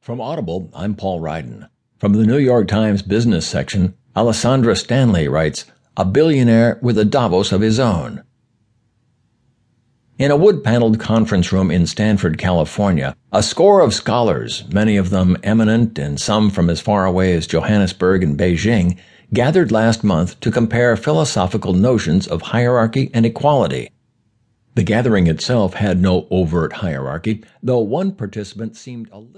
From Audible, I'm Paul Ryden. From the New York Times business section, Alessandra Stanley writes A billionaire with a Davos of his own. In a wood paneled conference room in Stanford, California, a score of scholars, many of them eminent and some from as far away as Johannesburg and Beijing, gathered last month to compare philosophical notions of hierarchy and equality. The gathering itself had no overt hierarchy, though one participant seemed a little